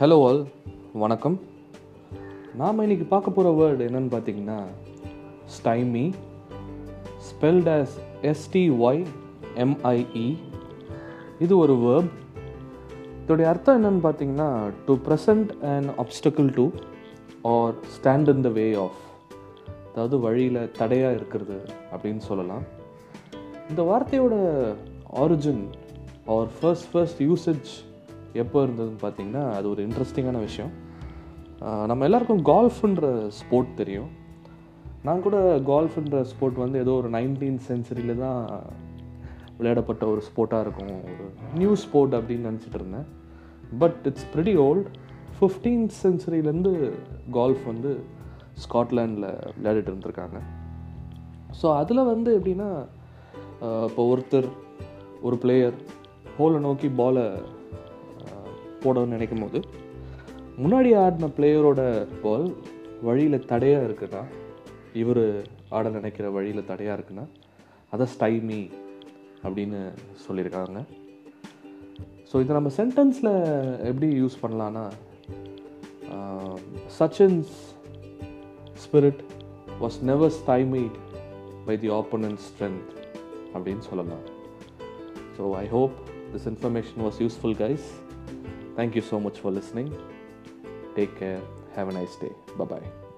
Hello all வணக்கம். நாம் இன்னைக்கு பார்க்க போகிற வேர்டு என்னன்னு பார்த்தீங்கன்னா stymie spelled as S T Y M I E இது ஒரு வேர்ப் இதோடைய அர்த்தம் என்னன்னு பார்த்தீங்கன்னா to present and obstacle to or stand in the way of அதாவது வழியில் தடையாக இருக்கிறது அப்படின்னு சொல்லலாம். இந்த வார்த்தையோட origin or first first usage எப்போ இருந்ததுன்னு பார்த்தீங்கன்னா அது ஒரு இன்ட்ரெஸ்டிங்கான விஷயம். நம்ம எல்லாருக்கும் கால்ஃப்ன்ற ஸ்போர்ட் தெரியும். நான் கூட கால்ஃப்ன்ற ஸ்போர்ட் வந்து ஏதோ ஒரு நைன்டீன் சென்ச்சுரியில் தான் விளையாடப்பட்ட ஒரு ஸ்போர்ட்டாக இருக்கும். ஒரு நியூ ஸ்போர்ட் அப்படின்னு நினச்சிட்டு இருந்தேன். But it's pretty old fifteenth சென்ச்சுரியிலேருந்து golf வந்து ஸ்காட்லாண்டில் விளையாடிட்டு இருந்திருக்காங்க. ஸோ அதில் வந்து எப்படின்னா இப்போ ஒருத்தர் ஒரு பிளேயர் ஹோலை நோக்கி பாலை போடணும்னு நினைக்கும் போது முன்னாடி ஆடின பிளேயரோட பால் வழியில் தடையாக இருக்குன்னா இவர் ஆட நினைக்கிற வழியில் தடையாக இருக்குன்னா அதை ஸ்டைமி அப்படின்னு சொல்லியிருக்காங்க. ஸோ இதை நம்ம சென்டென்ஸில் எப்படி யூஸ் பண்ணலான்னா Sachin's spirit was never stymied by the opponent strength அப்படின்னு சொல்லலாம். So I hope this information was useful guys Thank you so much for listening. Take care. Have a nice day. Bye bye.